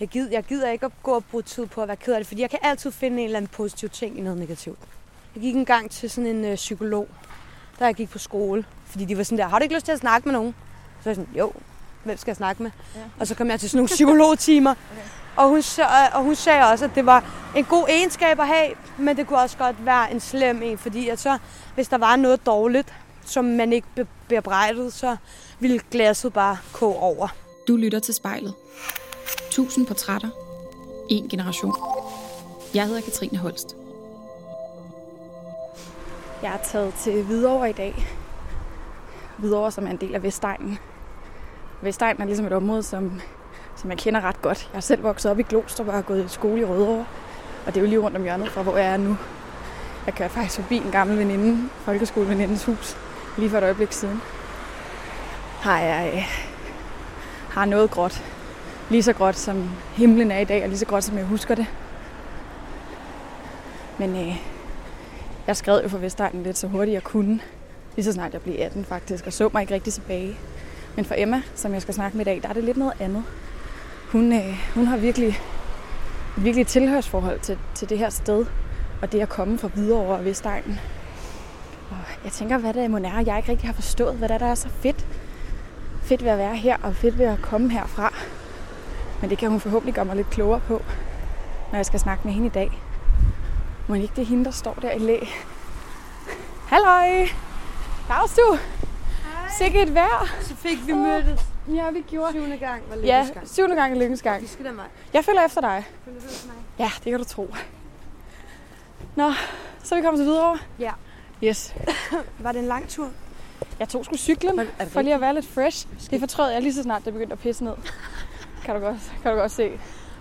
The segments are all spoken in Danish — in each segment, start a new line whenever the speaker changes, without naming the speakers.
Jeg gider, jeg gider ikke at gå og bruge tid på at være ked af det, fordi jeg kan altid finde en eller anden positiv ting i noget negativt. Jeg gik en gang til sådan en øh, psykolog, da jeg gik på skole, fordi de var sådan der, har du ikke lyst til at snakke med nogen? Så var jeg sådan, jo, hvem skal jeg snakke med? Ja. Og så kom jeg til sådan nogle psykologtimer, okay. og, hun, og hun sagde også, at det var en god egenskab at have, men det kunne også godt være en slem en, fordi at så, hvis der var noget dårligt, som man ikke be- bearbejdede, så ville glasset bare koge over.
Du lytter til spejlet. 1000 portrætter. En generation. Jeg hedder Katrine Holst.
Jeg er taget til Hvidovre i dag. Hvidovre, som er en del af Vestegnen. Vestegnen er ligesom et område, som, som jeg kender ret godt. Jeg er selv vokset op i Glostrup og har gået i skole i Rødovre. Og det er jo lige rundt om hjørnet fra, hvor jeg er nu. Jeg kørte faktisk forbi en gammel veninde, folkeskolevenindens hus, lige for et øjeblik siden. Har jeg øh, har noget gråt. Lige så godt, som himlen er i dag, og lige så godt, som jeg husker det. Men øh, jeg skrev jo for Vestegnen lidt så hurtigt jeg kunne. Lige så snart jeg blev 18 faktisk, og så mig ikke rigtig tilbage. Men for Emma, som jeg skal snakke med i dag, der er det lidt noget andet. Hun, øh, hun har virkelig, virkelig et tilhørsforhold til, til det her sted, og det at komme fra Hvidovre og Vestegnen. Og jeg tænker, hvad det er, mon er, jeg ikke rigtig har forstået, hvad det er, der er så fedt. Fedt ved at være her, og fedt ved at komme herfra. Men det kan hun forhåbentlig gøre mig lidt klogere på, når jeg skal snakke med hende i dag. Må ikke det er hende, der står der i læ? Halløj! Dags du! Sikke et vejr!
Så fik vi mødtes.
Ja, vi gjorde.
Syvende gang var
Ja,
lykkens gang.
syvende gang er lykkens gang.
Det skal da mig.
Jeg følger efter dig.
Følger du efter mig?
Ja, det kan du tro. Nå, så er vi kommet til videre.
Ja.
Yes.
Var det en lang tur?
Jeg tog sgu cyklen, for lige at være lidt fresh. Det fortrød jeg lige så snart, det begyndte at pisse ned. Kan du godt, kan du godt se.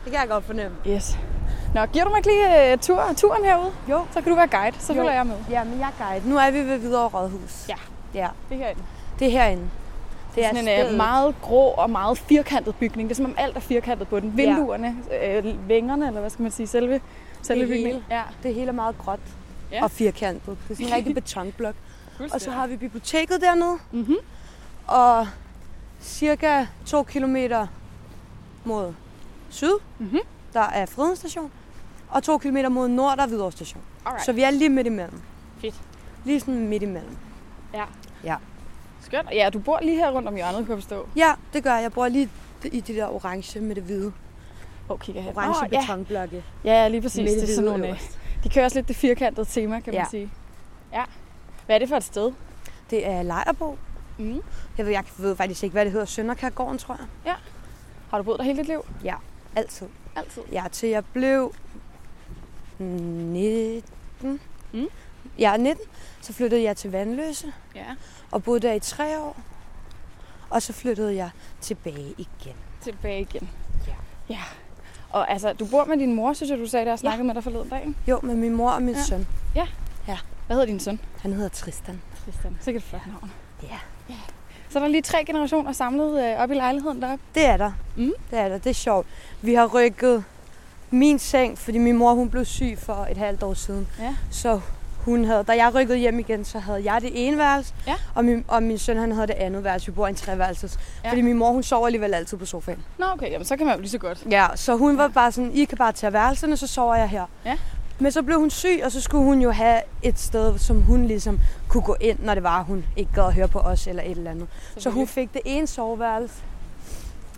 Det kan jeg godt fornemme.
Yes. Nå, giver du mig ikke lige uh, tur, turen herude?
Jo.
Så kan du være guide, så følger jeg med.
Ja, men jeg er guide. Nu er vi ved Hvidovre Rådhus.
Ja.
Ja,
Det er herinde.
det er herinde.
Det er sådan en uh,
stedet.
meget grå og meget firkantet bygning. Det er som om alt er firkantet på den. Vinduerne, øh, vængerne, eller hvad skal man sige, selve, selve
Det
bygningen.
hele.
Ja.
Det hele er meget gråt
Ja.
og firkantet. Det er sådan en rigtig betonblok. Og så har vi biblioteket dernede.
Mhm.
Og cirka to kilometer mod syd,
Mhm.
der er Freden station. Og to kilometer mod nord, der er Hvidovre station.
Alright.
Så vi er lige midt imellem.
Fedt.
Lige sådan midt imellem.
Ja.
Ja.
Skønt. Ja, du bor lige her rundt om hjørnet, kan jeg forstå.
Ja, det gør jeg. Jeg bor lige i de der orange med det hvide.
Hvor kigger her?
Orange
ja.
betonblokke.
ja, lige præcis.
Med
Det er sådan nogle, øh,
øverst.
de kører også lidt det firkantede tema, kan man
Ja.
sige. Ja. Hvad er det for et sted?
Det er Lejerbo.
Mm.
Jeg ved, jeg ved faktisk ikke, hvad det hedder. Sønderkærgården, tror jeg.
Har du boet der hele dit liv?
Altid.
Altid.
Ja, til jeg blev 19.
Mm.
Er 19. Så flyttede jeg til Vandløse
Ja.
og boede der i tre år. Og så flyttede jeg tilbage igen.
Tilbage igen.
Ja.
Ja. Og altså, du bor med din mor, synes jeg, du sagde, der jeg snakkede med dig forleden dag.
Jo, med min mor og min
Ja.
ja. søn.
Hvad hedder din søn?
Han hedder Tristan.
Christian. Sikkert flot navn.
Ja.
Så er der lige tre generationer samlet øh, op i lejligheden deroppe.
Det er der.
Mm.
Det er der. Det er sjovt. Vi har rykket min seng, fordi min mor hun blev syg for et halvt år siden.
Ja.
Så hun havde, da jeg rykkede hjem igen, så havde jeg det ene værelse,
Ja.
og, min, og min søn han havde det andet værelse. Vi bor i en treværelses.
Ja.
Ja. Fordi min mor hun sover alligevel altid på sofaen.
Nå, okay. Jamen, så kan man jo lige så godt.
Ja, så hun var bare sådan, I kan bare tage værelserne, så sover jeg her.
Ja.
Men så blev hun syg, og så skulle hun jo have et sted, som hun ligesom kunne gå ind, når det var, hun ikke gad at høre på os eller et eller andet. Så hun fik det ene soveværelse.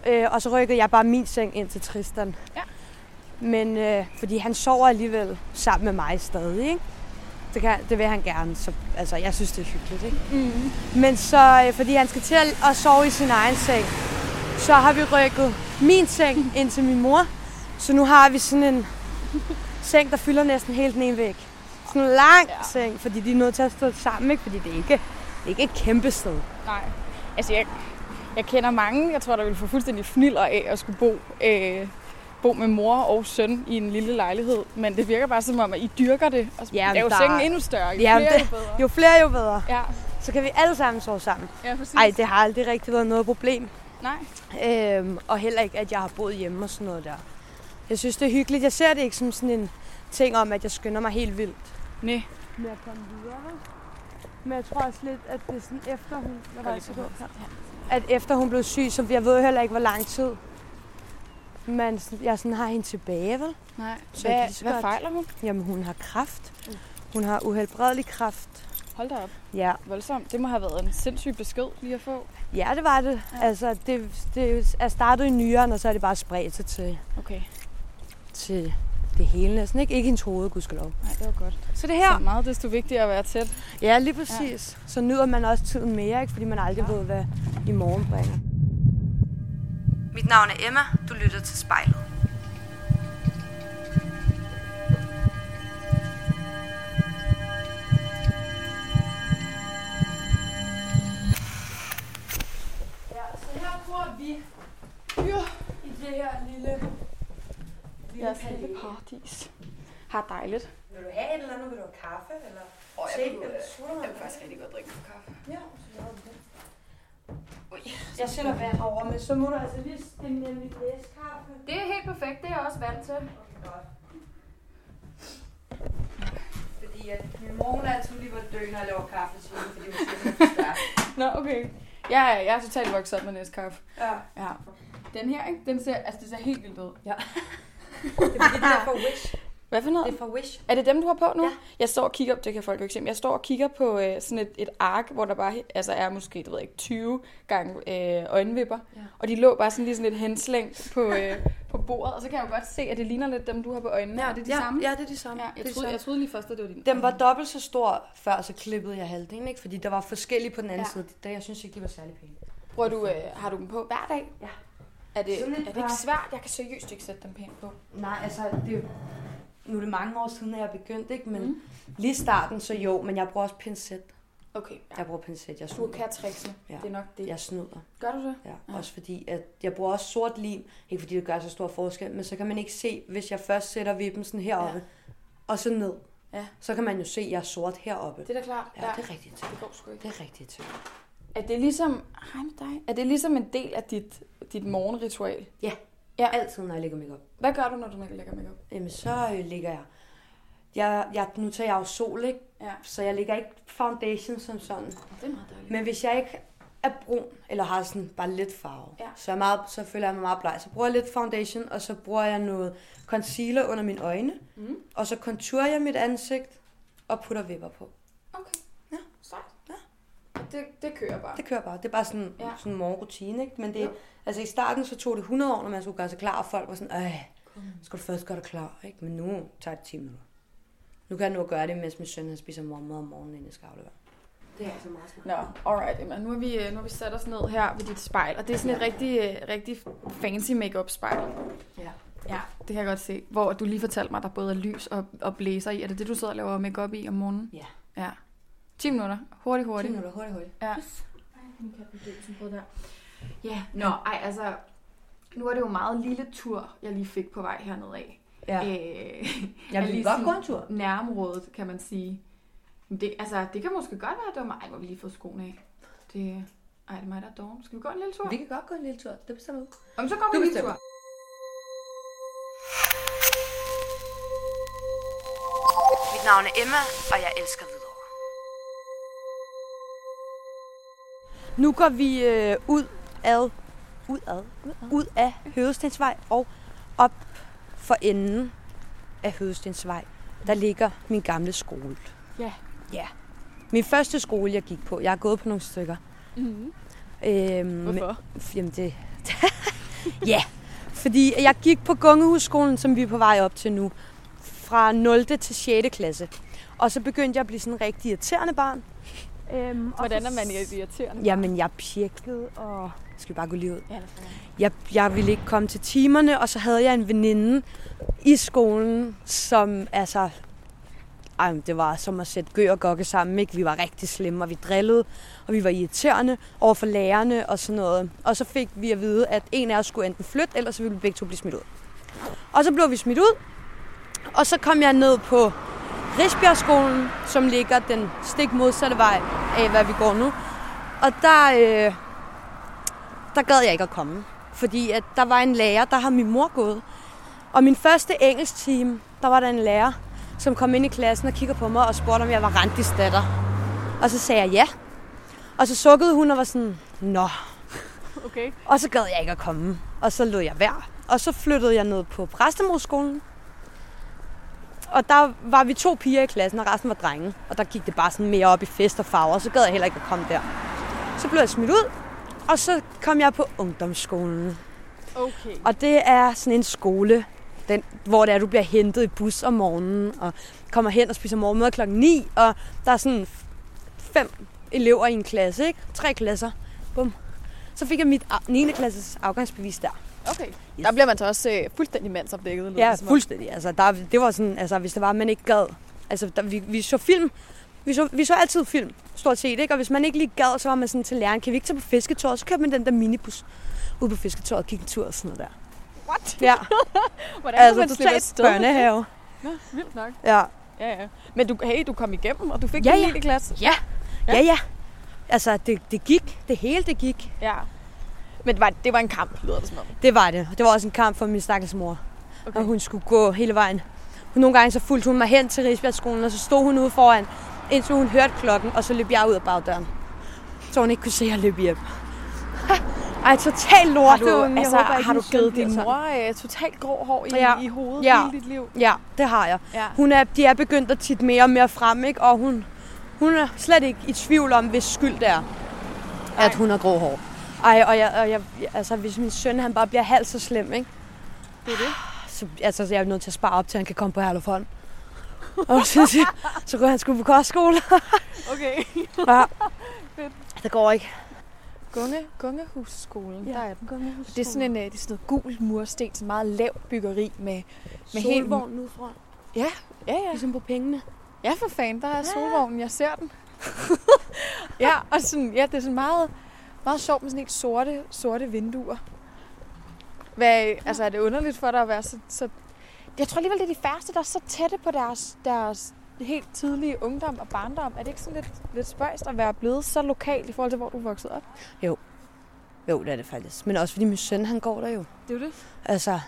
Øh, og så rykkede jeg bare min seng ind til Tristan.
Ja.
Men øh, fordi han sover alligevel sammen med mig stadig, ikke? Det, kan, det vil han gerne. Så, altså, jeg synes, det er hyggeligt, ikke?
Mm.
Men så, øh, fordi han skal til at, at sove i sin egen seng, så har vi rykket min seng ind til min mor. Så nu har vi sådan en seng, der fylder næsten helt den ene væg. Sådan en lang
Ja.
seng, fordi de er nødt til at stå sammen, ikke? Fordi det er ikke, det er ikke et kæmpe sted.
Nej. Altså, jeg, jeg kender mange, jeg tror, der vil få fuldstændig fniller af at skulle bo, øh, bo med mor og søn i en lille lejlighed. Men det virker bare som om, at I dyrker det. Og så
Ja,
er jo
der-
sengen endnu større. Jo
Ja,
flere,
det-
jo bedre.
Jo flere, jo bedre.
Ja,
Så kan vi alle sammen sove sammen.
ja præcis.
Ej, det har aldrig rigtig været noget problem.
Nej.
Øhm, og heller ikke, at jeg har boet hjemme og sådan noget der. Jeg synes, det er hyggeligt. Jeg ser det ikke som sådan en ting om, at jeg skynder mig helt vildt.
Nej.
Med at komme videre, vel? Men jeg tror også lidt, at det er sådan efter hun... Hvad var det, så at efter hun blev syg, så jeg ved heller ikke, hvor lang tid man, sådan- jeg sådan har hende tilbage, vel?
Nej.
Så
Hvad,
så
hvad
godt-
fejler hun?
Jamen, hun har kraft. Hun har uhelbredelig kraft.
Hold da op.
Ja,
Voldsomt. Det må have været en sindssyg besked lige at få.
ja det var det. Ja. Altså, det, det er startet i nyeren, og så er det bare spredt sig til,
Okay.
til det hele næsten. Ikke, ikke hendes hoved, gudskelov.
Nej, det var godt.
Så det her,
Så meget desto vigtigere at være tæt.
ja, lige præcis. Ja. Så nyder man også tiden mere, ikke? fordi man aldrig ja. ved, hvad i morgen bringer. Mit navn er Emma. Du lytter til spejlet. Ja, så her bor vi
Ja.
i det her lille...
Jeres lille paradis. Har dejligt.
Vil du have et eller andet? Vil du have kaffe? Eller te?
jeg kunne,
Eller sodavand?
jeg vil faktisk rigtig godt drikke kaffe.
Ja, så laver vi det.
Ui.
Jeg sætter vand over, men så må du altså lige stille en lidt læskaffe.
Det er helt perfekt. Det er jeg også vant til.
Okay, godt. Fordi at min mor er altid lige var dø, når jeg laver kaffe til hende, fordi hun siger, er.
Nå, okay. Jeg er, jeg er totalt vokset op med Nescafé.
Ja.
Ja. Den her, ikke? Den ser, altså, det ser helt vildt ud.
ja. det er fordi, det er for Wish.
Hvad for noget?
Det er for Wish.
Er det dem, du har på nu?
Ja.
Jeg står og kigger, det kan folk jo ikke se, men jeg står og kigger på øh, sådan et, et ark, hvor der bare altså er måske, det ved ikke, 20 gange øh, øjenvipper.
Ja.
Og de lå bare sådan lige sådan et henslængt på, øh, på bordet, og så kan jeg jo godt se, at det ligner lidt dem, du har på øjnene. er det de
ja,
samme?
Ja, det er de samme.
ja
Det
jeg,
de
troede,
samme.
jeg troede lige først, at det var din.
Den var dobbelt så stor, før så klippede jeg halvdelen, ikke? Fordi der var forskellige på den anden
Ja.
ja. side. Da jeg synes ikke, de var særlig pæne.
Bruger du, øh, har du dem på hver dag?
Ja.
Er det, er
et
det ikke svært? Jeg kan seriøst ikke sætte dem pænt på.
Nej, altså, det er jo- nu er det mange år siden, at jeg begyndte, ikke? Men
Mm.
lige starten, så jo, men jeg bruger også pincet.
Okay, ja.
Jeg bruger pincet, jeg
Du
snyder.
kan tricksene.
Ja.
Det er nok det.
Jeg snyder,
Gør du det?
ja.
Ja.
ja. Også fordi, at jeg bruger også sort lim. Ikke fordi det gør så stor forskel, men så kan man ikke se, hvis jeg først sætter vippen sådan heroppe, ja. og så ned.
Ja.
Så kan man jo se, at jeg er sort heroppe.
Det er da klart.
Ja, det er rigtigt
det går sgu ikke.
Det er rigtigt.
Er det ligesom, hej med dig, er det ligesom en del af dit, dit morgenritual?
Ja.
Ja.
Altid, når jeg lægger makeup.
Hvad gør du, når du lægger makeup?
Jamen, så øh, lægger jeg... jeg, jeg nu tager jeg jo sol, ikke?
Ja.
Så jeg lægger ikke foundation som sådan.
Det er meget dejligt.
Men hvis jeg ikke er brun, eller har sådan bare lidt farve,
Ja.
så, er meget, så føler jeg mig meget bleg. Så bruger jeg lidt foundation, og så bruger jeg noget concealer under mine øjne,
Mm.
og så conturer jeg mit ansigt, og putter vipper på.
Okay. Det, det kører bare.
Det kører bare. Det er bare sådan,
Ja.
ja. sådan en morgenrutine, ikke? Men det,
Jo.
altså i starten så tog det 100 år, når man skulle gøre sig klar, og folk var sådan, øh, skal du først gøre dig klar, ikke? Men nu tager det 10 minutter. Nu kan jeg nu gøre det, mens min søn han spiser morgenmad om morgenen, inden jeg skal aflevere. Det er altså meget smart.
Nå, alright Emma. Nu har, vi, øh, nu har vi sat os ned her ved dit spejl, og det er sådan et rigtig, øh, rigtig fancy makeup spejl.
Ja.
Ja, det kan jeg godt se. Hvor du lige fortalte mig, at der både er lys og, og blæser i. Er det det, du sidder og laver makeup i om morgenen?
Ja.
Ja. 10 minutter. Hurtigt,
10
hurtigt.
minutter, hurtigt, hurtigt.
Ja. Ej, nu kan den dø, sådan noget der. Ja, nå, ej, altså... Nu er det jo en meget lille tur, jeg lige fik på vej hernede af.
Ja.
Øh,
Jeg
er
vil
lige
godt
sådan
gå en tur.
Nærområdet, kan man sige. Men Det, altså, det kan måske godt være, at det var mig. Ej, hvor vi lige fået skoene af. Det, ej, det er mig, der er doven. Skal vi gå en lille tur?
Vi kan godt gå en lille tur. Det bestemmer du.
Om så går vi en lille tur.
Mit navn er Emma, og jeg elsker Hvidovre. Nu går vi øh, ud ad, ud ad, ud af Hødestensvej og op for enden af Hødestensvej. Der ligger min gamle skole.
Ja.
Ja. Min første skole, jeg gik på. Jeg har gået på nogle stykker.
Mm-hmm.
Øhm,
Hvorfor?
Jamen det... ja, fordi jeg gik på Gungehusskolen, som vi er på vej op til nu, fra 0. til 6. klasse. Og så begyndte jeg at blive sådan en rigtig irriterende barn. Øhm,
Hvordan er man irriterende?
Jamen, jeg pjekkede, og... Skal vi bare gå lige ud?
Ja. Jeg,
jeg ville ikke komme til timerne, og så havde jeg en veninde i skolen, som altså... Ej, det var som at sætte gø og gokke sammen, ikke? Vi var rigtig slemme, og vi drillede, og vi var irriterende over for lærerne og sådan noget. Og så fik vi at vide, at en af os skulle enten flytte, eller så ville vi begge to blive smidt ud. Og så blev vi smidt ud, og så kom jeg ned på Risbjergskolen, som ligger den stik modsatte vej af, hvad vi går nu. Og der, øh, der gad jeg ikke at komme. Fordi at der var en lærer, der har min mor gået. Og min første engelsk time, der var der en lærer, som kom ind i klassen og kiggede på mig og spurgte, om jeg var Randis datter. Og så sagde jeg ja. Og så sukkede hun og var sådan, nå.
Okay.
Og så gad jeg ikke at komme. Og så lod jeg være. og så flyttede jeg ned på Præstemorskolen. Og der var vi to piger i klassen, og resten var drenge. Og der gik det bare sådan mere op i fest og farver, og så gad jeg heller ikke at komme der. Så blev jeg smidt ud, og så kom jeg på ungdomsskolen.
Okay.
Og det er sådan en skole, den, hvor det er, du bliver hentet i bus om morgenen, og kommer hen og spiser morgenmad klokken 9, og der er sådan fem elever i en klasse, ikke? Tre klasser. Bum. Så fik jeg mit a- 9. klasses afgangsbevis der.
Okay. Yes. Der bliver man så også øh, fuldstændig mandsopdækket.
Ja,
det som om.
fuldstændig. Altså, der, det var sådan, altså, hvis det var, man ikke gad. Altså, der, vi, vi så film. Vi så, vi så altid film, stort set, ikke? Og hvis man ikke lige gad, så var man sådan til læreren, kan vi ikke tage på fisketåret? Så kørte man den der minibus ud på fisketåret og gik en tur og sådan noget der.
What?
Ja,
Hvordan altså, man slippe afsted?
børnehave.
Nå, vildt nok.
Ja.
Ja, ja. Men du, hey, du kom igennem, og du fik
Ja,
din
ja.
9. klasse?
Ja.
Ja.
Ja, ja. Altså, det, det gik. Det hele, det gik.
ja. Men det var, det var en kamp, lyder det som om.
Det var det. Det var også en kamp for min stakkels mor.
Okay.
Og hun skulle gå hele vejen. Hun nogle gange så fulgte hun mig hen til Risbjergskolen, og så stod hun ude foran, indtil hun hørte klokken, og så løb jeg ud af bagdøren. Så hun ikke kunne se, at jeg løb hjem. Ej, total lort.
Har du, altså, har du givet din
sådan.
mor øh, totalt grå hår i,
Ja.
i hovedet
Ja.
hele dit liv?
Ja, det har jeg.
Ja.
Hun er, de er begyndt at titte mere og mere frem, ikke? Og hun, hun er slet ikke i tvivl om, hvis skyld det er,
Ej.
at hun har grå hår. Ej, og, jeg, og jeg, altså, hvis min søn han bare bliver halvt så slem, ikke?
Det er det.
Så, altså, så jeg er nødt til at spare op, til han kan komme på Herlufholm. og så, så, så går han sgu på kostskole.
Okay.
ja.
Fedt.
Det går ikke.
Gunge, Gungehusskolen, ja. der er den.
Det
Det er sådan en, øh, det er sådan noget gul mursten, sådan meget lavt byggeri med, med helt...
solvogn nu fra.
Ja, ja, ja.
Ligesom på pengene.
Ja, for fanden, der er solvognen, jeg ser den. ja, og sådan, ja, det er sådan meget, meget sjovt med sådan helt sorte, sorte vinduer. Hvad, altså, er det underligt for dig at være så, så... Jeg tror alligevel, det er de færreste, der er så tætte på deres, deres helt tidlige ungdom og barndom. Er det ikke sådan lidt, lidt spøjst at være blevet så lokalt i forhold til, hvor du vokset op?
Jo, det er det faktisk. Men også fordi min søn, han går der jo.
Det er jo det.
Altså,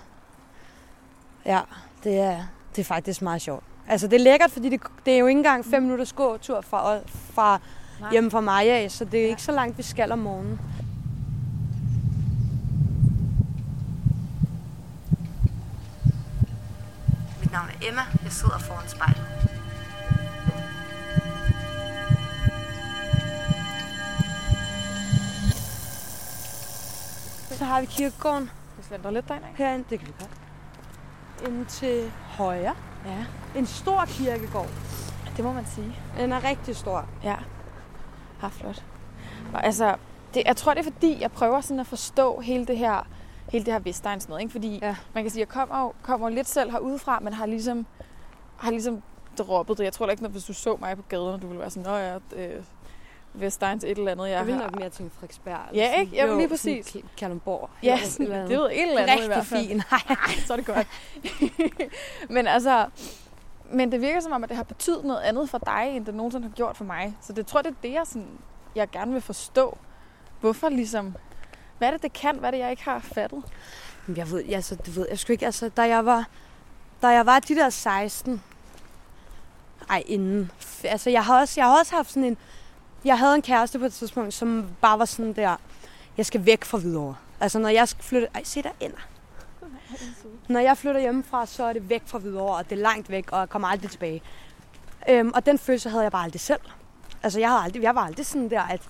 ja, det er, det er faktisk meget sjovt. Altså, det er lækkert, fordi det, det er jo ikke engang fem minutters gåtur fra, fra
Nej.
hjemme fra mig af, så det er
Ja.
ikke så langt, vi skal om morgenen. Mit navn er Emma. Jeg sidder foran spejlet. Så har vi kirkegården
Vi slender lidt derind, ikke?
herinde. Det kan vi godt. Ind til højre.
Ja,
En stor kirkegård.
det må man sige.
Den er rigtig stor.
Ja. Har flot. Og altså, det, jeg tror, det er fordi, jeg prøver sådan at forstå hele det her, hele det her Vestegn sådan noget, ikke? Fordi
Ja.
man kan sige, at jeg kommer, jo, kommer jo lidt selv herudefra, men har ligesom, har ligesom droppet det. Jeg tror da ikke, når hvis du så mig på gaden, og du ville være sådan, nå ja, øh, Vestegns et eller andet. Jeg,
Jeg vil nok mere tænke Frederiksberg.
Ja, ikke? Jamen, lige
sådan
præcis.
K- Kalundborg.
Ja, sådan, det ved et eller andet i
Rigtig
hvert fald.
fin.
så er det godt. men altså, men det virker som om, at det har betydet noget andet for dig, end det nogensinde har gjort for mig. Så det tror jeg, det er det, jeg, sådan, jeg gerne vil forstå. Hvorfor ligesom, hvad er det, det kan, hvad er det, jeg ikke har fattet?
Jeg ved, altså, det ved jeg sgu ikke. Altså, da jeg var, da jeg var de der 16, ej, inden. Altså, jeg har også, jeg har også haft sådan en, jeg havde en kæreste på et tidspunkt, som bare var sådan der, jeg skal væk fra Hvidovre. Altså, når jeg skal flytte, ej, se der ender. Når jeg flytter hjemmefra, så er det væk fra Hvidovre, og det er langt væk, og jeg kommer aldrig tilbage. Øhm, og den følelse havde jeg bare aldrig selv. Altså, jeg, havde aldrig, jeg var aldrig sådan der, at,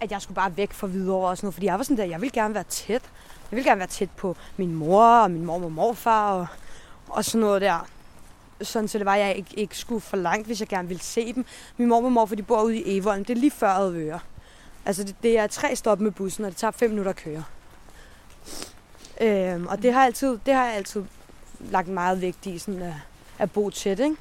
at jeg skulle bare væk fra Hvidovre og sådan noget, fordi jeg var sådan der, jeg ville gerne være tæt. Jeg ville gerne være tæt på min mor og min mor og morfar og, og sådan noget der. Sådan så det var, at jeg ikke, ikke skulle for langt, hvis jeg gerne ville se dem. Min mor og morfar, de bor ude i Evolden. Det er lige før Advøre. Altså, det, det er tre stop med bussen, og det tager fem minutter at køre. Øhm, og det har, altid, det har jeg altid lagt meget vægt i, sådan at, at bo tæt, ikke?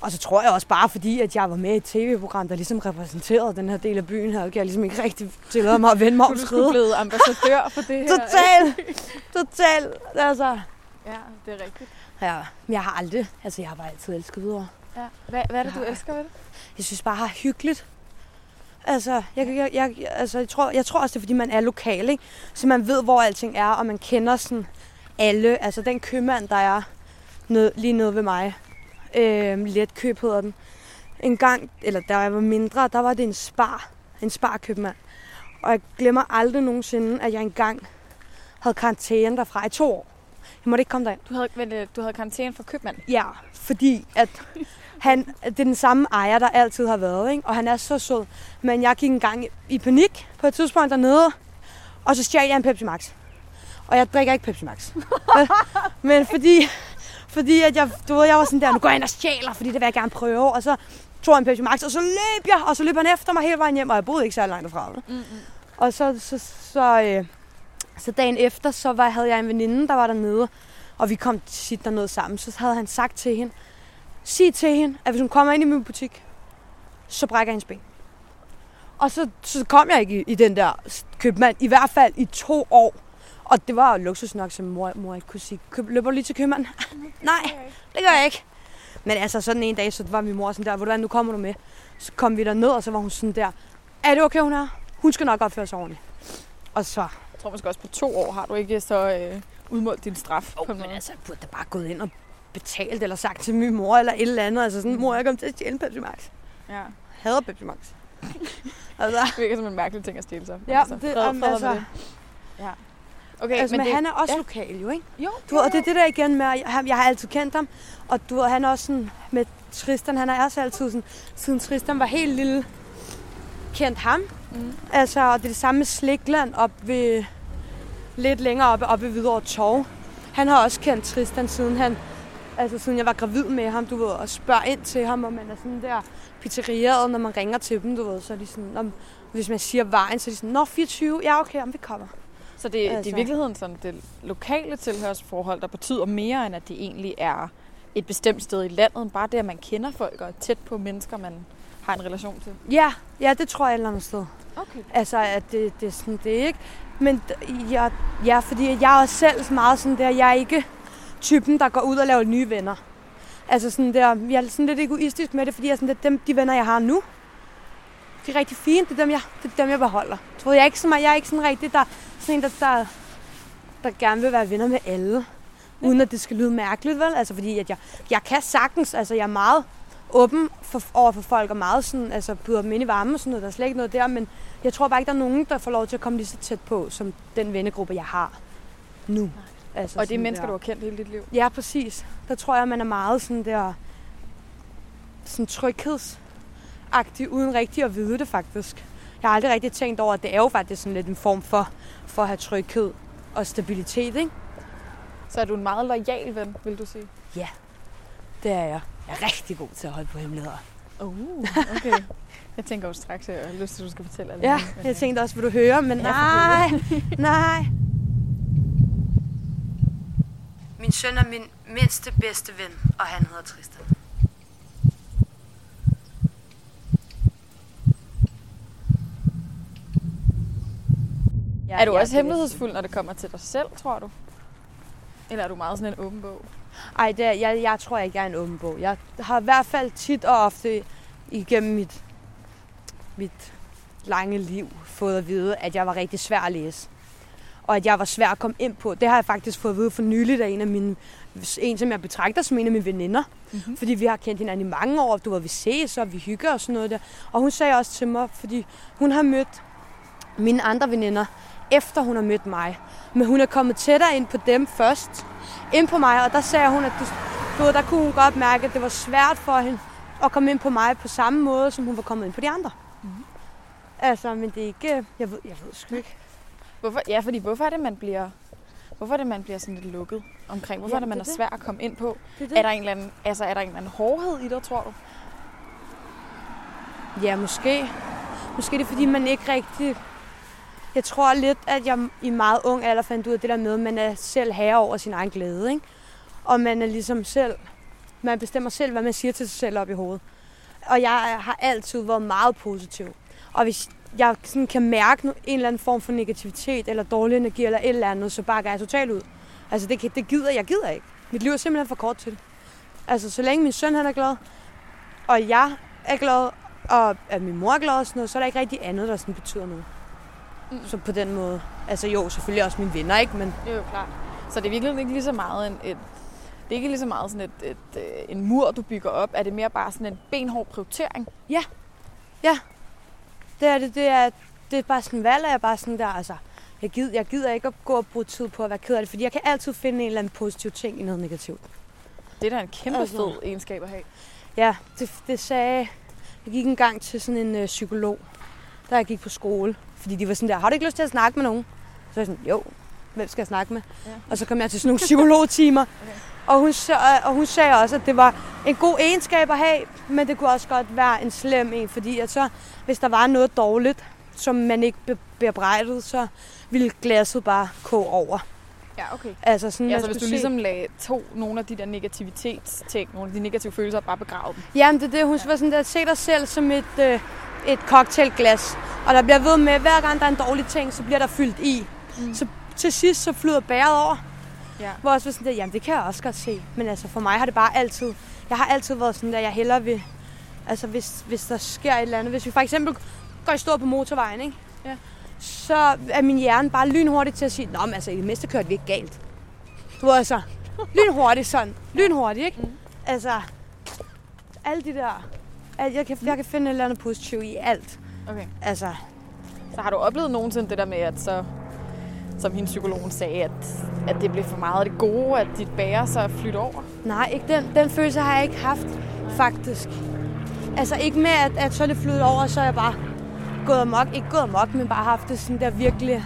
Og så tror jeg også bare, fordi at jeg var med i et tv-program, der ligesom repræsenterede den her del af byen her, kan jeg ligesom ikke rigtig tillade mig at vende mig om
Du
skridt.
blevet ambassadør for det her.
Total! Total! Altså,
Ja, det er rigtigt.
ja. Men jeg har aldrig, altså jeg har bare altid elsket videre.
Ja. Hvad, hvad er det, du elsker ved det?
Jeg synes bare, er hyggeligt. Altså, jeg, jeg, jeg, altså jeg, tror, jeg tror også, det er, fordi man er lokal, ikke? Så man ved, hvor alting er, og man kender sådan alle. Altså, den købmand, der er ned, lige nede ved mig. Øh, let køb hedder den. En gang, eller da jeg var mindre, der var det en spar. En sparkøbmand. Og jeg glemmer aldrig nogensinde, at jeg engang havde karantæne derfra i to år. måtte ikke komme derind.
Du havde, vent, lidt, du havde karantæne for købmand.
Ja, fordi at han, det er den samme ejer, der altid har været, ikke? og han er så sød. Men jeg gik en gang i, panik på et tidspunkt dernede, og så stjal jeg en Pepsi Max. Og jeg drikker ikke Pepsi Max. Men fordi, fordi at jeg, du ved, jeg var sådan der, nu går jeg ind og stjæler, fordi det vil jeg gerne prøve. Og så tog jeg en Pepsi Max, og så løb jeg, og så løb han efter mig hele vejen hjem, og jeg boede ikke så langt derfra. Mm-hmm. Og så, så, så, øh, så dagen efter, så var, havde jeg en veninde, der var dernede, og vi kom tit dernede sammen. Så havde han sagt til hende, sig til hende, at hvis hun kommer ind i min butik, så brækker jeg hendes ben. Og så, så kom jeg ikke i, i den der købmand, i hvert fald i to år. Og det var luksus nok, som mor, mor ikke kunne sige, Køb, løber du lige til købmanden? Nej, det gør jeg ikke. Men altså sådan en dag, så var min mor sådan der, hvor du nu kommer du med? Så kom vi der ned, og så var hun sådan der, er det okay, hun er? Hun skal nok opføre sig ordentligt. Og så...
Jeg tror måske også på to år har du ikke så øh, udmålt din straf.
Oh, på men altså, jeg burde da bare gået ind og betalt eller sagt til min mor eller et eller andet. Altså sådan, mor, jeg kom til at stjæle Pepsi Max.
Ja.
Hader Pepsi Max.
altså. Det virker som en mærkelig ting at stjæle sig.
Ja, altså, det, um, altså, det.
Ja. Okay,
altså,
men,
men
det,
han er også
ja.
lokal jo, ikke?
Jo,
du, og det er det der igen med, jeg, jeg har altid kendt ham, og du, han er også sådan, med Tristan, han er også altid sådan, siden Tristan var helt lille, kendt ham. Mm. Altså, og det er det samme med Slikland op ved, lidt længere oppe, oppe ved Hvidovre Torv. Han har også kendt Tristan, siden han, altså siden jeg var gravid med ham, du ved, og spørger ind til ham, og man er sådan der pizzerieret, når man ringer til dem, du ved, så er de sådan, om, hvis man siger vejen, så er de sådan, nå, 24, ja, okay, om vi kommer.
Så det, altså. det er i
Altså.
virkeligheden sådan det lokale tilhørsforhold, der betyder mere, end at det egentlig er et bestemt sted i landet. Bare det, at man kender folk og er tæt på mennesker, man har en relation til.
Ja, ja, det tror jeg et eller andet sted.
Okay.
Altså, at det, det er sådan, det er ikke. Men jeg, ja, fordi jeg er også selv meget sådan der, jeg er ikke typen, der går ud og laver nye venner. Altså sådan der, jeg er sådan lidt egoistisk med det, fordi jeg sådan, det er dem, de venner, jeg har nu. De er rigtig fine, det er dem, jeg, det er dem, jeg beholder. Tror jeg ikke så meget, jeg er ikke sådan rigtig, der, sådan en, der, der, der gerne vil være venner med alle. Uden at det skal lyde mærkeligt, vel? Altså fordi, at jeg, jeg kan sagtens, altså jeg er meget åben for, over for folk, og meget sådan, altså byder dem ind i varme og sådan noget, der er slet ikke noget der, men jeg tror bare ikke, der er nogen, der får lov til at komme lige så tæt på, som den vennegruppe, jeg har nu. Altså
Og det er mennesker,
der.
du har kendt hele dit liv.
Ja, præcis. Der tror jeg, man er meget sådan der sådan tryghedsagtig, uden rigtig at vide det faktisk. Jeg har aldrig rigtig tænkt over, at det er jo faktisk sådan lidt en form for, for at have tryghed og stabilitet, ikke?
Så er du en meget lojal ven, vil du sige?
Ja, det er jeg. Jeg er rigtig god til at holde på hemmeligheder.
Uh, okay. jeg tænker jo straks, at jeg har lyst til, at du skal fortælle alt
Ja.
Men,
jeg tænkte også, vil du høre, men nej, nej. Min søn er min mindste bedste ven, og han hedder Tristan.
Er du også hemmelighedsfuld, når det kommer til dig selv, tror du? Eller er du meget sådan en åben bog?
Ej, det er, jeg, jeg tror ikke, jeg er en åben bog. Jeg har i hvert fald tit og ofte igennem mit, mit lange liv fået at vide, at jeg var rigtig svær at læse. Og at jeg var svær at komme ind på. Det har jeg faktisk fået at vide for nyligt af en af mine, en som jeg betragter som en af mine veninder. Mm-hmm. Fordi vi har kendt hinanden i mange år. Du ved, vi ses, og vi hygger og sådan noget der. Og hun sagde også til mig, fordi hun har mødt mine andre veninder, efter hun har mødt mig. Men hun er kommet tættere ind på dem først, ind på mig, og der sagde hun, at det, du ved, der kunne hun godt mærke, at det var svært for hende at komme ind på mig på samme måde, som hun var kommet ind på de andre. Mm-hmm. Altså, men det er ikke... Jeg ved, jeg ved sgu ikke.
Hvorfor, ja, fordi hvorfor er det, man bliver... Hvorfor er det, man bliver sådan lidt lukket omkring? Hvorfor
Ja,
er det, man
det
er
er det.
svær at komme ind på?
Det er det.
Er der en eller anden, altså, er der en eller anden hårdhed i dig, tror du?
Ja, måske. Måske det er, fordi man ikke rigtig... Jeg tror lidt, at jeg i meget ung alder fandt ud af det der med, at man er selv herre over sin egen glæde. Ikke? Og man er ligesom selv... Man bestemmer selv, hvad man siger til sig selv op i hovedet. Og jeg har altid været meget positiv. Og hvis jeg sådan kan mærke en eller anden form for negativitet, eller dårlig energi, eller et eller andet, så bakker jeg totalt ud. Altså, det, kan- det gider jeg gider ikke. Mit liv er simpelthen for kort til det. Altså, så længe min søn han er glad, og jeg er glad, og at min mor er glad og sådan noget, så er der ikke rigtig andet, der sådan betyder noget. Mm. Så på den måde. Altså jo, selvfølgelig også mine venner, ikke? Men
Jo, jo, klart. Så det er virkelig ikke lige så meget en, et, det er ikke lige så meget sådan et, et, en mur, du bygger op. Er det mere bare sådan en benhård prioritering?
Det er det, det er, det er bare sådan en valg, og jeg er bare sådan der, altså, Jeg gider, jeg gider ikke at gå og bruge tid på at være ked af det, fordi jeg kan altid finde en eller anden positiv ting i noget negativt.
Det er da en kæmpe
Altså.
fed egenskab at have.
Ja, det, det sagde... Jeg gik en gang til sådan en øh, psykolog, da jeg gik på skole. Fordi de var sådan der, har du ikke lyst til at snakke med nogen? Så var jeg sådan, jo, hvem skal jeg snakke med?
Ja.
Og så kom jeg til sådan nogle psykologtimer.
Okay.
Og, hun, og hun sagde også, at det var en god egenskab at have, men det kunne også godt være en slem en, fordi at så, hvis der var noget dårligt, som man ikke be- så ville glasset bare koge over.
Ja, okay.
Altså sådan,
Ja, så hvis du
se-
ligesom lagde to nogle af de der negativitetsting, nogle af de negative følelser, og bare begrave dem.
Jamen, det er det. Hun var sådan der, se dig selv som et, øh, et cocktailglas. Og der bliver ved med, hver gang der er en dårlig ting, så bliver der fyldt i. Mm. Så til sidst, så flyder bæret over.
Ja.
Hvor jeg også var sådan der, jamen det kan jeg også godt se. Men altså for mig har det bare altid, jeg har altid været sådan der, jeg hellere vil, altså hvis, hvis der sker et eller andet, hvis vi for eksempel går i stå på motorvejen, ikke?
Ja.
så er min hjerne bare lynhurtigt til at sige, nå, men altså i det mindste kørte vi ikke galt. Du ved altså, lynhurtigt sådan, lynhurtigt, ikke? Mm. Altså, alle de der, al- jeg kan, jeg kan finde et eller andet positivt i alt.
Okay.
Altså,
Så har du oplevet nogensinde det der med, at så, som hende psykologen sagde, at, at det blev for meget af det gode, at dit bære så flytter over?
Nej, ikke den, den følelse har jeg ikke haft, faktisk. Altså ikke med, at, at så er det flyttet over, så er jeg bare gået amok. Ikke gået amok, men bare haft det sådan der virkelig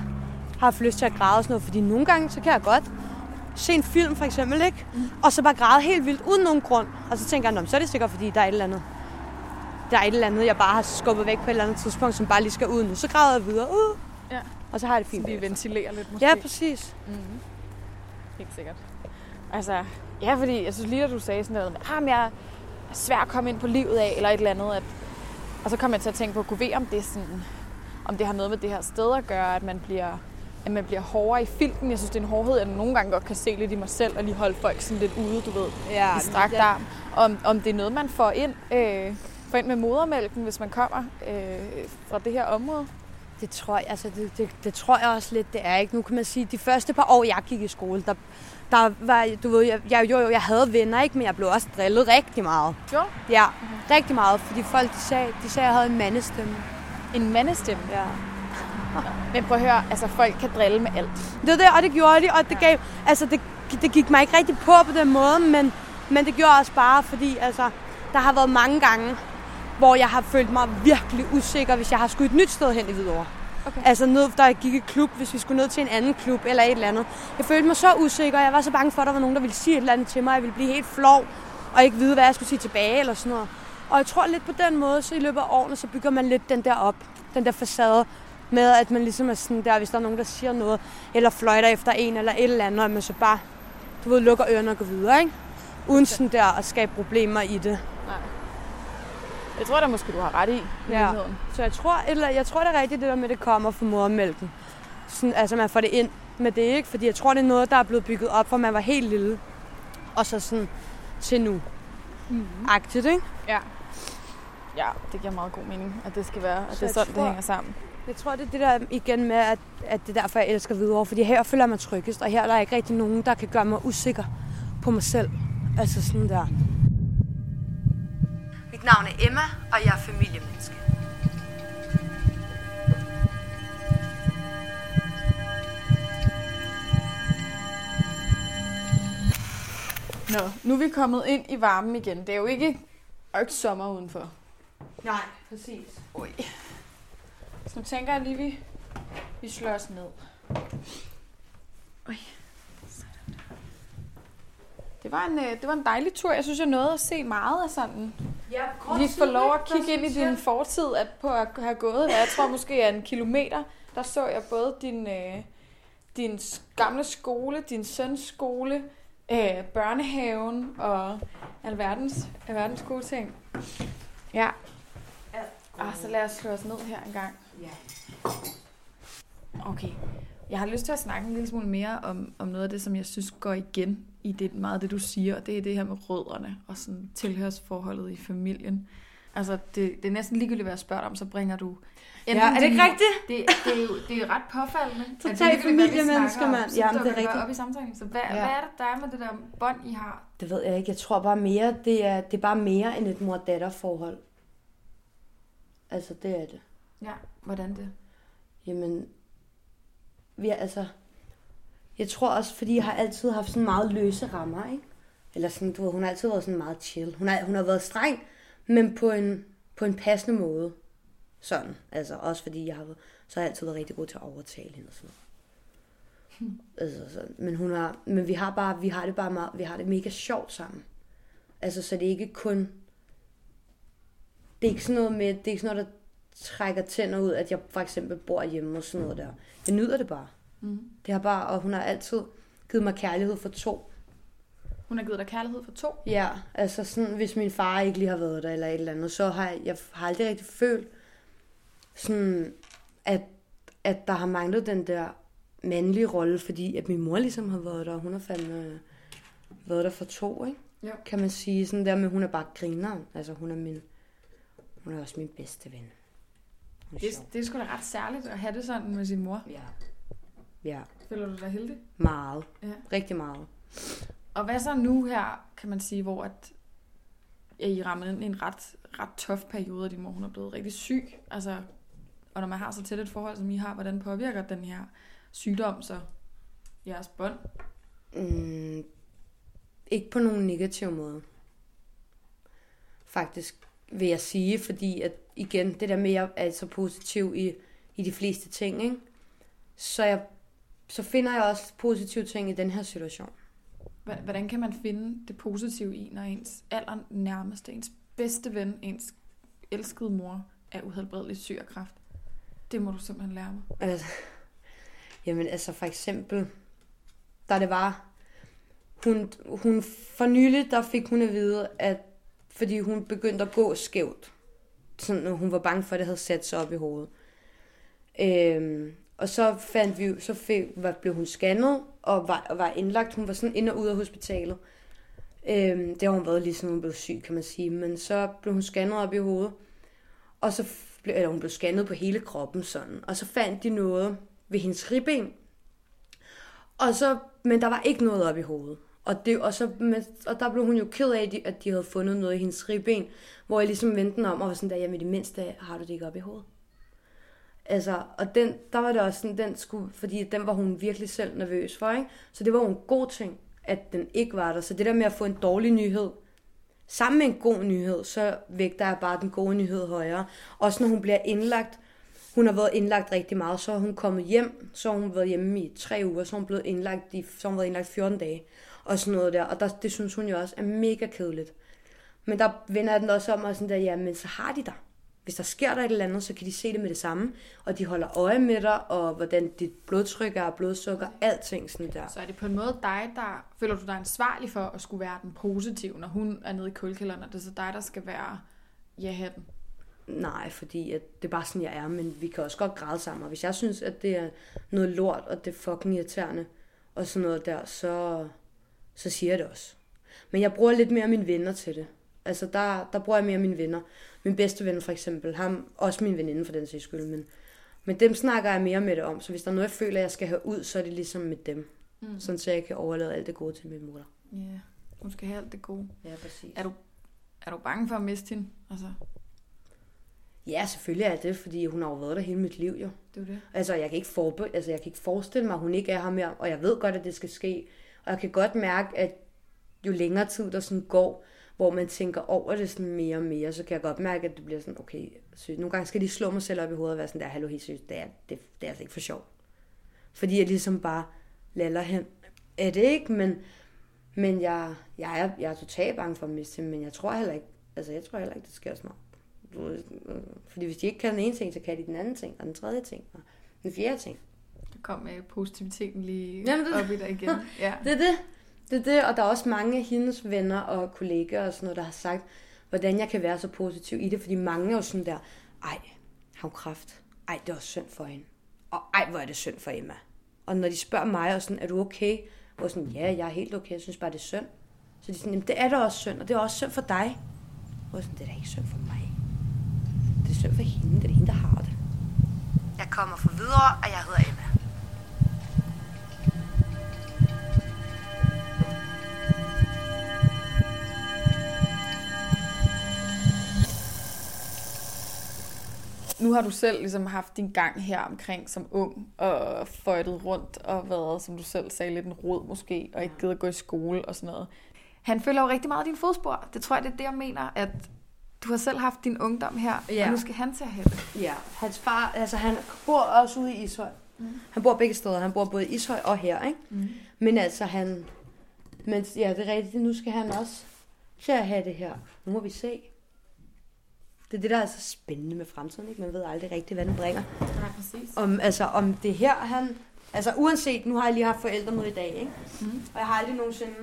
har haft lyst til at græde og sådan noget. Fordi nogle gange, så kan jeg godt se en film for eksempel, ikke? Mm. Og så bare græde helt vildt, uden nogen grund. Og så tænker jeg, "Nå, men så er det sikkert, fordi der er et eller andet. Der er et eller andet, jeg bare har skubbet væk på et eller andet tidspunkt, som bare lige skal ud nu. Så græder jeg videre. Uh.
Ja.
Og så har jeg det
Så
fint.
vi ventilerer lidt måske?
Ja, præcis.
Mm-hmm. Helt sikkert. Altså, ja, fordi jeg synes lige, at du sagde sådan noget med, ah, jeg er svær at komme ind på livet af, eller et eller andet. At... Og så kom jeg til at tænke på, kunne ved, om det, er sådan, om det har noget med det her sted at gøre, at man bliver at man bliver hårdere i filten. Jeg synes, det er en hårdhed, jeg nogle gange godt kan se lidt i mig selv, og lige holde folk sådan lidt ude, du ved,
Ja,
i strakt arm. Om, om det er noget, man får ind, øh, får ind med modermælken, hvis man kommer øh, fra det her område.
Det tror jeg, altså det, det, det tror jeg også lidt, det er ikke. Nu kan man sige, de første par år, jeg gik i skole, der, der var, du ved, jeg, jeg, jo, jo, jeg havde venner, ikke, men jeg blev også drillet rigtig meget.
Jo.
Ja, mm-hmm. rigtig meget, fordi folk de sagde, de sagde, at jeg havde en mandestemme.
En mandestemme.
Ja.
Men prøv at høre, altså folk kan drille med alt.
Det var det, og det gjorde de, og det gav, altså det, det gik mig ikke rigtig på på den måde, men, men det gjorde også bare, fordi altså, der har været mange gange, hvor jeg har følt mig virkelig usikker, hvis jeg har skulle et nyt sted hen i Hvidovre.
Okay.
Altså ned, der gik i klub, hvis vi skulle ned til en anden klub eller et eller andet. Jeg følte mig så usikker, jeg var så bange for, at der var nogen, der ville sige et eller andet til mig. Jeg ville blive helt flov og ikke vide, hvad jeg skulle sige tilbage eller sådan noget. Og jeg tror lidt på den måde, så i løbet af årene, så bygger man lidt den der op, den der facade med, at man ligesom er sådan der, hvis der er nogen, der siger noget, eller fløjter efter en eller et eller andet, at man så bare, du ved, lukker ørerne og går videre, ikke? Uden sådan der at skabe problemer i det.
Jeg tror da måske, du har ret i.
Ja. Så jeg tror, eller, jeg tror det er rigtigt, det der med, at det kommer fra modermælken. Sådan, altså man får det ind med det, ikke? Fordi jeg tror, det er noget, der er blevet bygget op, fra man var helt lille. Og så sådan til nu.
Mm-hmm.
Agtigt, ikke?
Ja. Ja, det giver meget god mening, at det skal være, at
Så
det er sådan,
tror-
det hænger sammen.
Jeg tror, det er det der igen med, at, at det er derfor, jeg elsker videre. Fordi her føler mig tryggest, og her er der ikke rigtig nogen, der kan gøre mig usikker på mig selv. Altså sådan der. Navn er Emma, og jeg er familiemenneske.
Nå, nu er vi kommet ind i varmen igen. Det er jo ikke, er ikke sommer udenfor.
Nej, præcis.
Oj. Så nu tænker jeg lige, vi, vi slår os ned. Oj. Det var, en, øh, det var en dejlig tur. Jeg synes, jeg nåede at se meget af sådan.
Ja,
Lige få lov at kigge ind i din fortid, at på at have gået, hvad jeg tror måske er en kilometer, der så jeg både din, øh, din gamle skole, din søns skole, øh, børnehaven og alverdens, alverdens gode ting. Ja. Ah, så lad os slå os ned her en gang. Okay. Jeg har lyst til at snakke en lille smule mere om, om noget af det, som jeg synes går igen i det, meget det, du siger, og det er det her med rødderne og sådan tilhørsforholdet i familien. Altså, det, det er næsten ligegyldigt, hvad jeg spørger dig om, så bringer du...
Ja, er det ikke rigtigt?
Det, det, er jo, det er ret påfaldende. at
Totalt
er
familiemennesker, mand.
Dukker
det er rigtigt.
op i samtalen. Så hvad,
Ja.
ja. hvad er det, der er med det der bånd, I har?
Det ved jeg ikke. Jeg tror bare mere, det er, det er bare mere end et mor-datter forhold. Altså, det er det.
Ja, hvordan det?
Jamen, vi er, altså, jeg tror også, fordi jeg har altid haft sådan meget løse rammer, ikke? Eller sådan, du ved, hun har altid været sådan meget chill. Hun har, hun har været streng, men på en, på en passende måde. Sådan, altså også fordi jeg har, så har jeg altid været rigtig god til at overtale hende og sådan noget. Altså, så, men, hun har, men vi har bare, vi har det bare meget, vi har det mega sjovt sammen. Altså, så det er ikke kun, det er ikke sådan noget med, det er ikke sådan noget, der trækker tænder ud, at jeg for eksempel bor hjemme og sådan noget der. Jeg nyder det bare.
Mm.
Det har bare, og hun har altid givet mig kærlighed for to.
Hun har givet dig kærlighed for to.
Ja, altså sådan, hvis min far ikke lige har været der eller et eller andet, så har jeg, jeg har aldrig rigtig følt, sådan, at, at der har manglet den der mandlige rolle, fordi at min mor ligesom har været der, og hun har fandme været der for to, ikke?
Jo.
Kan man sige sådan der med, hun er bare grineren. Altså hun er min, hun er også min bedste ven.
Det, det er sgu da ret særligt at have det sådan med sin mor.
Ja. Ja,
Føler du dig heldig?
meget.
Ja.
Rigtig meget.
Og hvad så nu her, kan man sige, hvor at ja, I rammer ind i en ret, ret tof periode, og din mor hun er blevet rigtig syg. Altså, og når man har så tæt et forhold, som I har, hvordan påvirker den her sygdom så jeres bånd?
Mm, ikke på nogen negativ måde. Faktisk vil jeg sige, fordi at igen, det der med, at jeg er så positiv i, i de fleste ting, ikke? Så, jeg, så finder jeg også positive ting i den her situation.
Hvordan kan man finde det positive i, når ens aller nærmeste, ens bedste ven, ens elskede mor er uhelbredeligt syg af kræft? Det må du simpelthen lære mig.
Altså, jamen altså for eksempel, da det var, hun, hun for nylig, der fik hun at vide, at fordi hun begyndte at gå skævt, sådan, hun var bange for, at det havde sat sig op i hovedet. Øhm, og så fandt vi, så fik, var, blev hun scannet og var, og var indlagt. Hun var sådan ind og ud af hospitalet. Øhm, det har hun været lige siden hun blev syg, kan man sige. Men så blev hun scannet op i hovedet. Og så blev, eller hun blev scannet på hele kroppen sådan. Og så fandt de noget ved hendes ribben. Og så, men der var ikke noget op i hovedet. Og, det, og, så, men, og der blev hun jo ked af, at de, at de havde fundet noget i hendes ribben. Hvor jeg ligesom vendte den om og var sådan der, jamen i det mindste har du det ikke op i hovedet. Altså, og den, der var det også sådan, den skulle, fordi den var hun virkelig selv nervøs for, ikke? Så det var jo en god ting, at den ikke var der. Så det der med at få en dårlig nyhed, sammen med en god nyhed, så vægter jeg bare den gode nyhed højere. Også når hun bliver indlagt, hun har været indlagt rigtig meget, så er hun kommet hjem, så har hun været hjemme i tre uger, så er hun blevet indlagt, i, så har hun været indlagt 14 dage, og sådan noget der. Og der, det synes hun jo også er mega kedeligt. Men der vender den også om, og sådan der, ja, men så har de dig. Hvis der sker der et eller andet, så kan de se det med det samme, og de holder øje med dig, og hvordan dit blodtryk er, blodsukker, alting sådan der.
Så er det på en måde dig, der føler du dig ansvarlig for at skulle være den positive, når hun er nede i kulkælderen, og det er så dig, der skal være ja-hatten?
Nej, fordi at det er bare sådan, jeg er, men vi kan også godt græde sammen. Og hvis jeg synes, at det er noget lort, og det er fucking irriterende, og sådan noget der, så, så siger jeg det også. Men jeg bruger lidt mere mine venner til det. Altså, der, der bruger jeg mere mine venner. Min bedste ven for eksempel, ham, også min veninde for den sags skyld, men, men dem snakker jeg mere med det om. Så hvis der er noget, jeg føler, jeg skal have ud, så er det ligesom med dem.
Mm.
Sådan så jeg kan overlade alt det gode til min mor.
Ja, yeah. hun skal have alt det gode.
Ja, præcis.
Er du, er du bange for at miste hende? Altså,
Ja, selvfølgelig er det, fordi hun har jo været der hele mit liv, jo.
det er det.
Altså, jeg kan ikke, forbe- altså, jeg kan ikke forestille mig, at hun ikke er her mere, og jeg ved godt, at det skal ske. Og jeg kan godt mærke, at jo længere tid der sådan går, hvor man tænker over det sådan mere og mere, så kan jeg godt mærke, at det bliver sådan, okay, så nogle gange skal de slå mig selv op i hovedet og være sådan der, hallo, helt seriøst, det er, det, det er altså ikke for sjov. Fordi jeg ligesom bare laller hen. Er det ikke, men, men jeg, jeg, er, jeg er totalt bange for at miste men jeg tror heller ikke, altså jeg tror heller ikke, det sker. Du ved, øh, Fordi hvis de ikke kan den ene ting, så kan de den anden ting, og den tredje ting, og den fjerde ting.
Der kom med positiviteten lige
Jamen, det-
op i dig igen. Ja.
Det er det. Det er det, og der er også mange af hendes venner og kollegaer og sådan noget, der har sagt, hvordan jeg kan være så positiv i det, fordi mange er jo sådan der, ej, har hun kraft? Ej, det er også synd for hende. Og ej, hvor er det synd for Emma. Og når de spørger mig, og sådan, er du okay? Og sådan, ja, jeg er helt okay, jeg synes bare, det er synd. Så de er sådan, jamen, det er da også synd, og det er også synd for dig. Og sådan, det er da ikke synd for mig. Det er synd for hende, det er hende, der har det. Jeg kommer fra videre, og jeg hedder Emma. Nu
har du selv ligesom haft din gang her omkring som ung, og føjtet rundt, og været, som du selv sagde, lidt en rod måske, og ikke givet at gå i skole og sådan noget. Han følger jo rigtig meget din fodspor. Det tror jeg, det er det, jeg mener, at du har selv haft din ungdom her,
Ja.
og nu skal han til at.
Ja, hans far, altså han bor også ude i Ishøj. Mm. Han bor begge steder. Han bor både i Ishøj og her, ikke?
Mm.
Men altså han, men ja, det er rigtigt, nu skal han også til at have det her. Nu må vi se. Det er det, der er så spændende med fremtiden, ikke? Man ved aldrig rigtigt, hvad den bringer.
Nej, præcis.
Om, altså, om det her, han... Altså, uanset, nu har jeg lige haft forældremøde i dag, ikke?
Mm.
Og jeg har aldrig nogensinde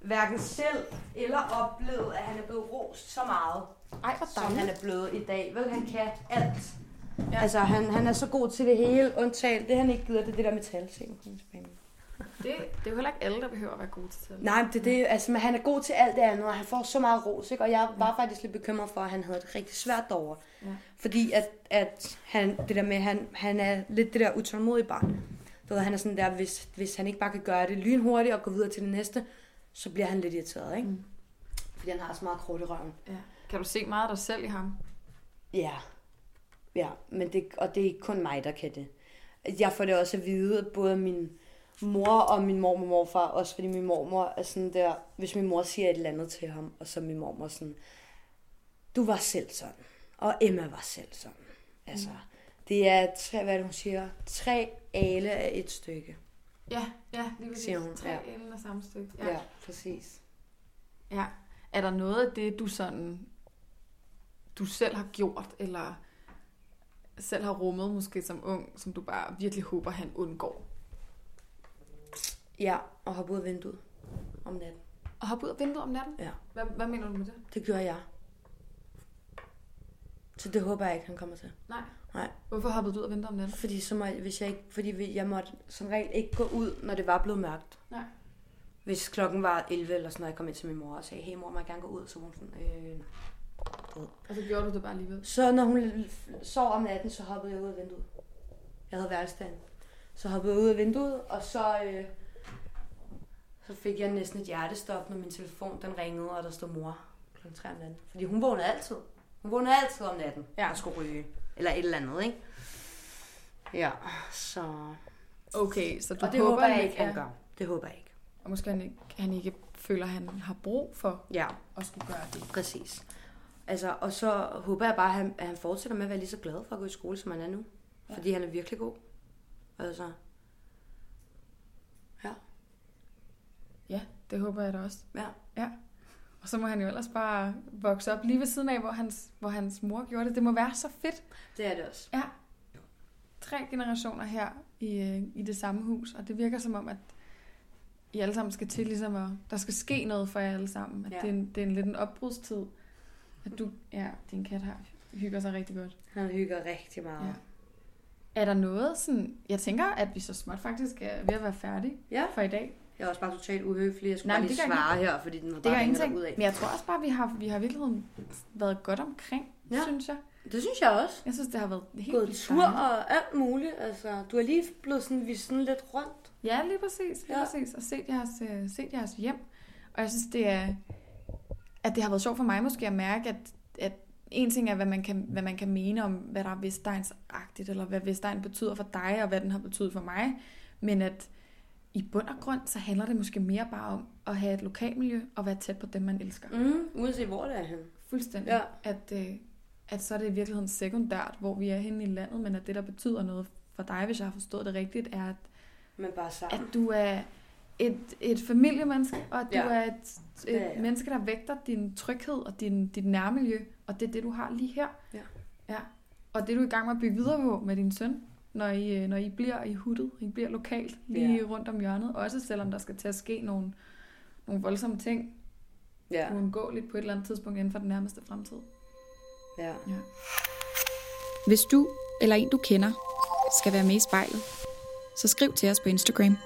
hverken selv eller oplevet, at han er blevet rost så meget,
Ej, hvor
som han er blevet i dag. Vel, han kan alt.
Ja.
Ja. Altså, han, han er så god til det hele, undtagen det, han ikke gider, det er det der metalting.
Det, det er jo heller ikke alle, der behøver at være gode til det.
Nej, men det, det, altså, men han er god til alt det andet, og han får så meget ros, ikke? Og jeg var faktisk lidt bekymret for, at han havde det rigtig svært derovre.
Ja.
Fordi at, at han, det der med, han, han er lidt det der utålmodige barn. Du ved, han er sådan der, hvis, hvis han ikke bare kan gøre det lynhurtigt og gå videre til det næste, så bliver han lidt irriteret, ikke?
Mm.
Fordi han har så meget krudt i røven.
Ja. Kan du se meget af dig selv i ham?
Ja. Ja, men det, og det er ikke kun mig, der kan det. Jeg får det også at vide, både min mor og min mormor og morfar, også fordi min mormor er sådan der, hvis min mor siger et eller andet til ham, og så min mormor sådan, du var selv sådan, og Emma var selv sådan. Altså, mm. det er tre, hvad det, hun siger, tre ale af et stykke.
Ja, ja, lige præcis.
Siger hun,
Tre
ja.
enden af samme stykke.
Ja, ja præcis.
ja. Er der noget af det, du sådan, du selv har gjort, eller selv har rummet måske som ung, som du bare virkelig håber, han undgår?
Ja, og hoppe ud af vinduet om natten.
Og hoppe ud af vinduet om natten?
Ja.
Hvad, hvad mener du med det?
Det gjorde jeg. Så det håber jeg ikke, han kommer til.
Nej.
Nej.
Hvorfor hoppede du ud af vinduet om natten?
Fordi, så må jeg, hvis jeg, ikke, fordi jeg måtte som regel ikke gå ud, når det var blevet mørkt.
Nej.
Hvis klokken var 11 eller sådan noget, jeg kom ind til min mor og sagde, hey mor, må jeg gerne gå ud? Så hun sådan, øh...
Og så gjorde du det bare alligevel?
Så når hun sov om natten, så hoppede jeg ud af vinduet. Jeg havde værelsestand. Så hoppede jeg ud af vinduet, og så, øh, så fik jeg næsten et hjertestop, når min telefon den ringede, og der stod mor klokken 3 om natten. Fordi hun vågnede altid. Hun vågnede altid om natten
Ja.
og skulle ryge. Eller et eller andet, ikke? Ja, så...
Okay, så du
Og det håber,
håber
jeg ikke, han gør. Det håber jeg ikke.
Og måske han ikke, han ikke føler, at han har brug for
Ja,
at skulle gøre det.
præcis. Altså, og så håber jeg bare, at han, at han fortsætter med at være lige så glad for at gå i skole, som han er nu.
Ja.
Fordi han er virkelig god. Altså, ja.
Ja, det håber jeg da også.
Ja.
Ja. Og så må han jo ellers bare vokse op lige ved siden af, hvor hans, hvor hans mor gjorde det. Det må være så fedt.
Det er det også.
Ja. Tre generationer her i, øh, i det samme hus, og det virker som om, at I alle sammen skal til, ligesom at der skal ske noget for jer alle sammen. At
Ja.
det, er en, det er en lidt en opbrudstid. At du, ja, din kat har hygger sig rigtig godt.
Han hygger rigtig meget.
Ja. Er der noget sådan... Jeg tænker, at vi så småt faktisk er ved at være færdige
ja.
for i dag.
Jeg er også bare totalt uhøflig. Jeg skulle
Nej,
bare lige svare her, fordi den har
Det
bare
ingenting.
ud af.
Men jeg tror også bare, vi har, vi har virkeligheden været godt omkring, ja. Synes jeg.
Det synes jeg også.
Jeg synes, det har været helt
Gået tur
dejligt.
og alt muligt. Altså, du er lige blevet sådan, vi sådan lidt rundt.
Ja, lige præcis. Lige. Ja. præcis. Og set jeres, øh, set jeres hjem. Og jeg synes, det er, at det har været sjovt for mig måske at mærke, at, at en ting er, hvad man, kan, hvad man kan mene om, hvad der er Vestegns-agtigt, eller hvad Vestegn betyder for dig, og hvad den har betydet for mig. Men at i bund og grund, så handler det måske mere bare om at have et lokalmiljø, og være tæt på dem, man elsker.
Mm, uanset hvor det er henne.
Fuldstændig.
Ja.
At, øh, at så er det i virkeligheden sekundært, hvor vi er henne i landet, men at det, der betyder noget for dig, hvis jeg har forstået det rigtigt, er, at,
Men bare
at
sammen.
du er et, et familiemenneske, og at du
Ja.
er et, et
jeg.
menneske, der vægter din tryghed og din, dit nærmiljø, og det er det, du har lige her.
Ja.
ja. Og det, du er i gang med at bygge videre på med din søn, når I, øh, når I bliver i huttet, I bliver lokalt, lige
Ja.
rundt om hjørnet, også selvom der skal til at ske nogle, nogle voldsomme ting,
Ja,
uundgåeligt på et eller andet tidspunkt inden for den nærmeste fremtid.
ja.
Ja.
Hvis du eller en du kender skal være med i spejlet, så skriv til os på Instagram.